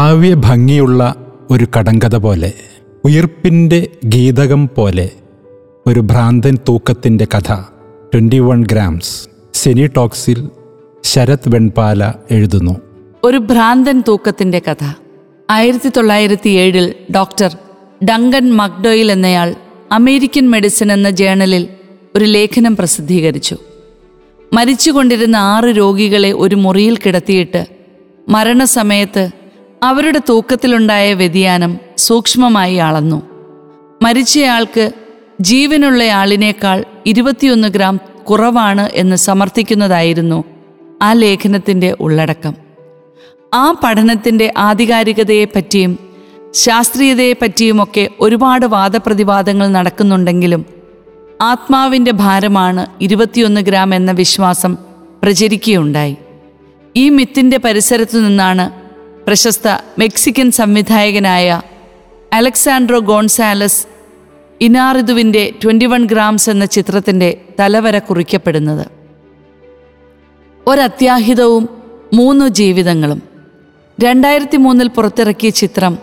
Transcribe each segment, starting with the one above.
കാവ്യഭംഗിയുള്ള ഒരു കടങ്കഥ പോലെ ഉയർപ്പിന്റെ ഗീതകം പോലെ ഒരു ഭ്രാന്തൻ തൂക്കത്തിന്റെ കഥ. Twenty one grams. സെനി ടോക്സിൽ ശരത് വെൺപാല എഴുതുന്നു. ഒരു ഭ്രാന്തൻ തൂക്കത്തിന്റെ കഥ. ആയിരത്തി തൊള്ളായിരത്തി ഏഴിൽ ഡോക്ടർ ഡങ്കൻ മക്ഡോയിൽ എന്നയാൾ അമേരിക്കൻ മെഡിസിൻ എന്ന ജേണലിൽ ഒരു ലേഖനം പ്രസിദ്ധീകരിച്ചു. മരിച്ചുകൊണ്ടിരുന്ന ആറ് രോഗികളെ ഒരു മുറിയിൽ കിടത്തിയിട്ട് മരണസമയത്ത് അവരുടെ തൂക്കത്തിലുണ്ടായ വ്യതിയാനം സൂക്ഷ്മമായി അളന്നു. മരിച്ചയാൾക്ക് ജീവനുള്ളയാളിനേക്കാൾ ഇരുപത്തിയൊന്ന് ഗ്രാം കുറവാണ് എന്ന് സമർത്ഥിക്കുന്നതായിരുന്നു ആ ലേഖനത്തിന്റെ ഉള്ളടക്കം. ആ പഠനത്തിന്റെ ആധികാരികതയെപ്പറ്റിയും ശാസ്ത്രീയതയെപ്പറ്റിയുമൊക്കെ ഒരുപാട് വാദപ്രതിവാദങ്ങൾ നടക്കുന്നുണ്ടെങ്കിലും ആത്മാവിന്റെ ഭാരമാണ് ഇരുപത്തിയൊന്ന് ഗ്രാം എന്ന വിശ്വാസം പ്രചരിക്കുകയുണ്ടായി. ഈ മിത്തിന്റെ പരിസരത്തു നിന്നാണ് പ്രശസ്ത മെക്സിക്കൻ സംവിധായകനായ അലക്സാൻഡ്രോ ഗോൺസാലസ് ഇനാറിതുവിന്റെ ട്വന്റി വൺ ഗ്രാംസ് എന്ന ചിത്രത്തിന്റെ തലവര കുറിക്കപ്പെടുന്നത്. ഒരത്യാഹിതവും മൂന്നു ജീവിതങ്ങളും. രണ്ടായിരത്തി മൂന്നിൽ പുറത്തിറക്കിയ ചിത്രം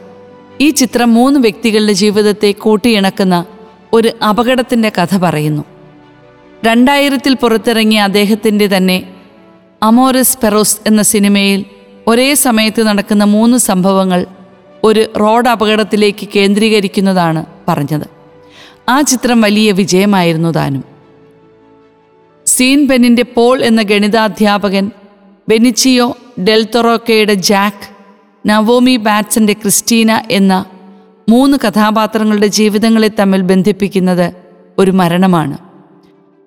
ഈ ചിത്രം മൂന്ന് വ്യക്തികളുടെ ജീവിതത്തെ കൂട്ടിയിണക്കുന്ന ഒരു അപകടത്തിന്റെ കഥ പറയുന്നു. രണ്ടായിരത്തിൽ പുറത്തിറങ്ങിയ അദ്ദേഹത്തിന്റെ തന്നെ അമോരസ് പെറോസ് എന്ന സിനിമയിൽ ഒരേ സമയത്ത് നടക്കുന്ന മൂന്ന് സംഭവങ്ങൾ ഒരു റോഡ് അപകടത്തിലേക്ക് കേന്ദ്രീകരിക്കുന്നതാണ് പറഞ്ഞത്. ആ ചിത്രം വലിയ വിജയമായിരുന്നു താനും. സീൻ ബെന്നിന്റെ പോൾ എന്ന ഗണിതാധ്യാപകൻ ബെനിച്ചിയോ ഡെൽത്തൊറോക്കയുടെ ജാക്ക് നവോമി ബാറ്റ്സന്റെ ക്രിസ്റ്റീന എന്ന മൂന്ന് കഥാപാത്രങ്ങളുടെ ജീവിതങ്ങളെ തമ്മിൽ ബന്ധിപ്പിക്കുന്നത് ഒരു മരണമാണ്.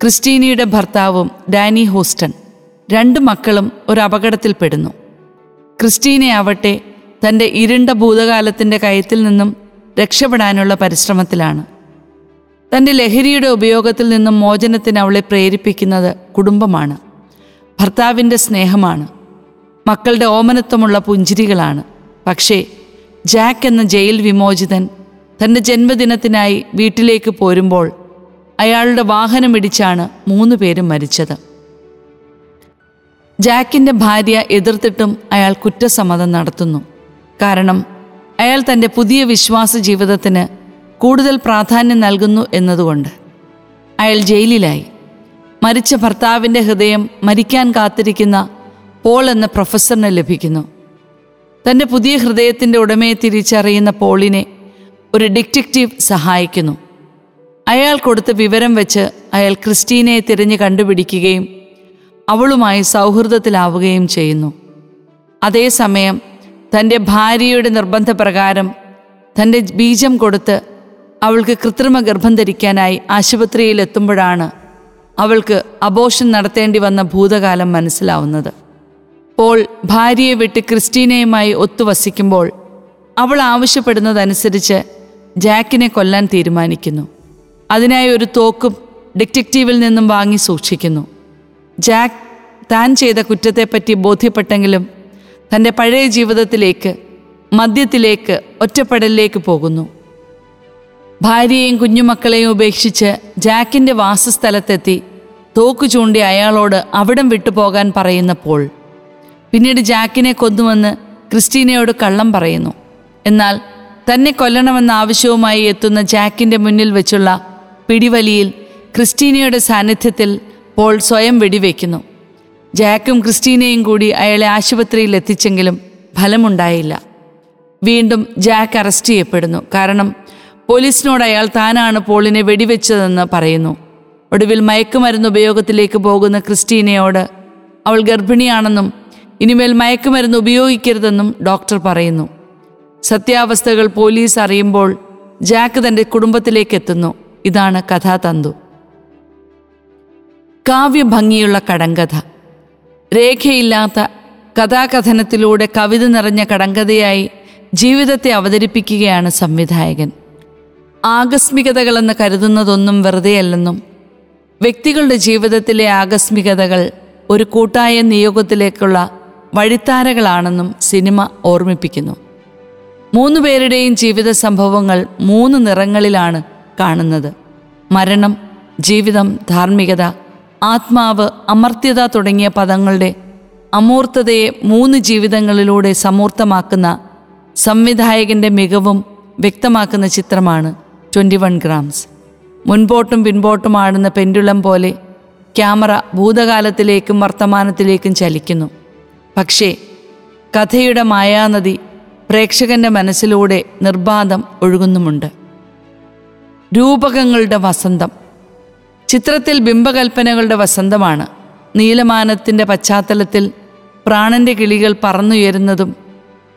ക്രിസ്റ്റീനയുടെ ഭർത്താവും ഡാനി ഹൂസ്റ്റൺ രണ്ട് മക്കളും ഒരു അപകടത്തിൽപ്പെടുന്നു. ക്രിസ്റ്റീനയാവട്ടെ തന്റെ ഇരുണ്ട ഭൂതകാലത്തിന്റെ കയത്തിൽ നിന്നും രക്ഷപ്പെടാനുള്ള പരിശ്രമത്തിലാണ്. തന്റെ ലഹരിയുടെ ഉപയോഗത്തിൽ നിന്നും മോചനത്തിന് അവളെ പ്രേരിപ്പിക്കുന്നത് കുടുംബമാണ്. ഭർത്താവിന്റെ സ്നേഹമാണ്. മക്കളുടെ ഓമനത്വമുള്ള പുഞ്ചിരികളാണ്. പക്ഷേ ജാക്ക് എന്ന ജയിൽ വിമോചിതൻ തന്റെ ജന്മദിനത്തിനായി വീട്ടിലേക്ക് പോരുമ്പോൾ അയാളുടെ വാഹനമിടിച്ചാണ് മൂന്ന് പേരും മരിച്ചത്. ജാക്കിന്റെ ഭാര്യ എതിർത്തിട്ടും അയാൾ കുറ്റസമ്മതം നടത്തുന്നു. കാരണം അയാൾ തന്റെ പുതിയ വിശ്വാസ ജീവിതത്തിന് കൂടുതൽ പ്രാധാന്യം നൽകുന്നു എന്നതുകൊണ്ട്. അയാൾ ജയിലിലായി. മരിച്ച ഭർത്താവിന്റെ ഹൃദയം മരിക്കാൻ കാത്തിരിക്കുന്ന പോൾ എന്ന പ്രൊഫസറിന് ലഭിക്കുന്നു. തന്റെ പുതിയ ഹൃദയത്തിന്റെ ഉടമയെ തിരിച്ചറിയുന്ന പോളിനെ ഒരു ഡിറ്റക്റ്റീവ് സഹായിക്കുന്നു. അയാൾ കൊടുത്ത വിവരം വെച്ച് അയാൾ ക്രിസ്റ്റീനയെ തിരഞ്ഞു കണ്ടുപിടിക്കുകയും അവളുമായി സൗഹൃദത്തിലാവുകയും ചെയ്യുന്നു. അതേസമയം തന്റെ ഭാര്യയുടെ നിർബന്ധപ്രകാരം തന്റെ ബീജം കൊടുത്ത് അവൾക്ക് കൃത്രിമ ഗർഭം ധരിക്കാനായി ആശുപത്രിയിൽ എത്തുമ്പോഴാണ് അവൾക്ക് അബോഷൻ നടത്തേണ്ടി വന്ന ഭൂതകാലം മനസ്സിലാവുന്നത്. പോൾ ഭാര്യയെ വിട്ട് ക്രിസ്റ്റീനയുമായി ഒത്തുവസിക്കുമ്പോൾ അവൾ ആവശ്യപ്പെടുന്നതനുസരിച്ച് ജാക്കിനെ കൊല്ലാൻ തീരുമാനിക്കുന്നു. അതിനായി ഒരു തോക്കും ഡിറ്റക്റ്റീവിൽ നിന്നും വാങ്ങി സൂക്ഷിക്കുന്നു. ജാക്ക് താൻ ചെയ്ത കുറ്റത്തെപ്പറ്റി ബോധ്യപ്പെട്ടെങ്കിലും തന്റെ പഴയ ജീവിതത്തിലേക്ക് മദ്യത്തിലേക്ക് ഒറ്റപ്പെടലിലേക്ക് പോകുന്നു. ഭാര്യയെയും കുഞ്ഞുമക്കളെയും ഉപേക്ഷിച്ച് ജാക്കിന്റെ വാസസ്ഥലത്തെത്തി തോക്ക് ചൂണ്ടി അയാളോട് അവിടം വിട്ടുപോകാൻ പറയുന്ന പോൾ പിന്നീട് ജാക്കിനെ കൊന്നുവന്ന് ക്രിസ്റ്റീനയോട് കള്ളം പറയുന്നു. എന്നാൽ തന്നെ കൊല്ലണമെന്ന ആവശ്യവുമായി എത്തുന്ന ജാക്കിന്റെ മുന്നിൽ വെച്ചുള്ള പിടിവലിയിൽ ക്രിസ്റ്റീനയുടെ സാന്നിധ്യത്തിൽ പോൾ സ്വയം വെടിവെക്കുന്നു. ജാക്കും ക്രിസ്റ്റീനയും കൂടി അയാളെ ആശുപത്രിയിൽ എത്തിച്ചെങ്കിലും ഫലമുണ്ടായില്ല. വീണ്ടും ജാക്ക് അറസ്റ്റ് ചെയ്യപ്പെടുന്നു. കാരണം പോലീസിനോട് അയാൾ താനാണ് പോളിനെ വെടിവെച്ചതെന്ന് പറയുന്നു. ഒടുവിൽ മയക്കുമരുന്ന് ഉപയോഗത്തിലേക്ക് പോകുന്ന ക്രിസ്റ്റീനയോട് അവൾ ഗർഭിണിയാണെന്നും ഇനിമേൽ മയക്കുമരുന്ന് ഉപയോഗിക്കരുതെന്നും ഡോക്ടർ പറയുന്നു. സത്യാവസ്ഥകൾ പോലീസ് അറിയുമ്പോൾ ജാക്ക് തന്റെ കുടുംബത്തിലേക്ക് എത്തുന്നു. ഇതാണ് കഥാതന്തു. കാവ്യഭംഗിയുള്ള കടങ്കഥ. രേഖയില്ലാത്ത കഥാകഥനത്തിലൂടെ കവിത നിറഞ്ഞ കടങ്കഥയായി ജീവിതത്തെ അവതരിപ്പിക്കുകയാണ് സംവിധായകൻ. ആകസ്മികതകളെന്ന് കരുതുന്നതൊന്നും വെറുതെയല്ലെന്നും വ്യക്തികളുടെ ജീവിതത്തിലെ ആകസ്മികതകൾ ഒരു കൂട്ടായ നിയോഗത്തിലേക്കുള്ള വഴിത്താരകളാണെന്നും സിനിമ ഓർമ്മിപ്പിക്കുന്നു. മൂന്ന് പേരുടെയും ജീവിത സംഭവങ്ങൾ മൂന്ന് നിറങ്ങളിലാണ് കാണുന്നത്. മരണം ജീവിതം ധാർമ്മികത ആത്മാവ് അമർത്യത തുടങ്ങിയ പദങ്ങളുടെ അമൂർത്തതയെ മൂന്ന് ജീവിതങ്ങളിലൂടെ സമൂർത്തമാക്കുന്ന സംവിധായകന്റെ മികവും വ്യക്തമാക്കുന്ന ചിത്രമാണ് ട്വന്റി വൺ ഗ്രാംസ്. മുൻപോട്ടും പിൻപോട്ടും ആടുന്ന പെൻഡുളം പോലെ ക്യാമറ ഭൂതകാലത്തിലേക്കും വർത്തമാനത്തിലേക്കും ചലിക്കുന്നു. പക്ഷേ കഥയുടെ മായാനദി പ്രേക്ഷകന്റെ മനസ്സിലൂടെ നിർബാധം ഒഴുകുന്നുമുണ്ട്. രൂപകങ്ങളുടെ വസന്തം ചിത്രത്തിൽ ബിംബകൽപ്പനകളുടെ വസന്തമാണ്. നീലമാനത്തിന്റെ പശ്ചാത്തലത്തിൽ പ്രാണന്റെ കിളികൾ പറന്നുയരുന്നതും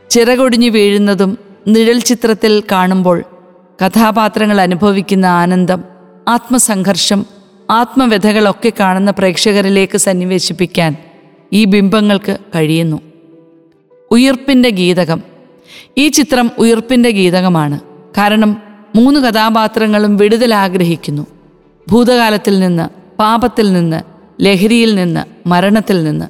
ചിറകൊടിഞ്ഞു വീഴുന്നതും നിഴൽ ചിത്രത്തിൽ കാണുമ്പോൾ കഥാപാത്രങ്ങൾ അനുഭവിക്കുന്ന ആനന്ദം ആത്മസംഘർഷം ആത്മവ്യഥകളൊക്കെ കാണുന്ന പ്രേക്ഷകരിലേക്ക് സന്നിവേശിപ്പിക്കാൻ ഈ ബിംബങ്ങൾക്ക് കഴിയുന്നു. ഉയർപ്പിന്റെ ഗീതകം. ഈ ചിത്രം ഉയർപ്പിന്റെ ഗീതകമാണ്. കാരണം മൂന്ന് കഥാപാത്രങ്ങളും വിടുതൽ ആഗ്രഹിക്കുന്നു ഭൂതകാലത്തിൽ നിന്ന് പാപത്തിൽ നിന്ന് ലഹരിയിൽ നിന്ന് മരണത്തിൽ നിന്ന്.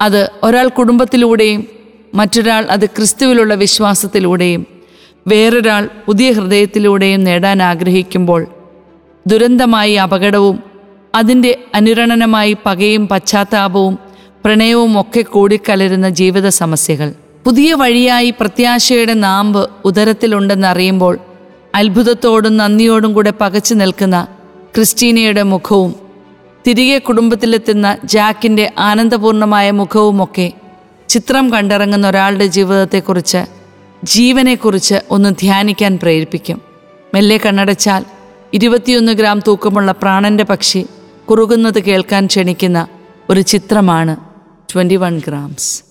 അത് ഒരാൾ കുടുംബത്തിലൂടെയും മറ്റൊരാൾ അത് ക്രിസ്തുവിലുള്ള വിശ്വാസത്തിലൂടെയും വേറൊരാൾ പുതിയ ഹൃദയത്തിലൂടെയും നേടാൻ ആഗ്രഹിക്കുമ്പോൾ ദുരന്തമായി അപകടവും അതിന്റെ അനുരണനമായി പകയും പശ്ചാത്താപവും പ്രണയവും ഒക്കെ കൂടിക്കലരുന്ന ജീവിത സമസ്യകൾ. പുതിയ വഴിയായി പ്രത്യാശയുടെ നാമ്പ് ഉദരത്തിലുണ്ടെന്നറിയുമ്പോൾ അത്ഭുതത്തോടും നന്ദിയോടും കൂടെ പകച്ചു നിൽക്കുന്ന ക്രിസ്റ്റീനയുടെ മുഖവും തിരികെ കുടുംബത്തിലെത്തുന്ന ജാക്കിന്റെ ആനന്ദപൂർണമായ മുഖവുമൊക്കെ ചിത്രം കണ്ടിറങ്ങുന്ന ഒരാളുടെ ജീവിതത്തെക്കുറിച്ച് ജീവനെക്കുറിച്ച് ഒന്ന് ധ്യാനിക്കാൻ പ്രേരിപ്പിക്കും. മെല്ലെ കണ്ണടച്ചാൽ ഇരുപത്തിയൊന്ന് ഗ്രാം തൂക്കമുള്ള പ്രാണന്റെ പക്ഷി കുറുകുന്നത് കേൾക്കാൻ ക്ഷണിക്കുന്ന ഒരു ചിത്രമാണ് ട്വന്റി വൺ ഗ്രാംസ്.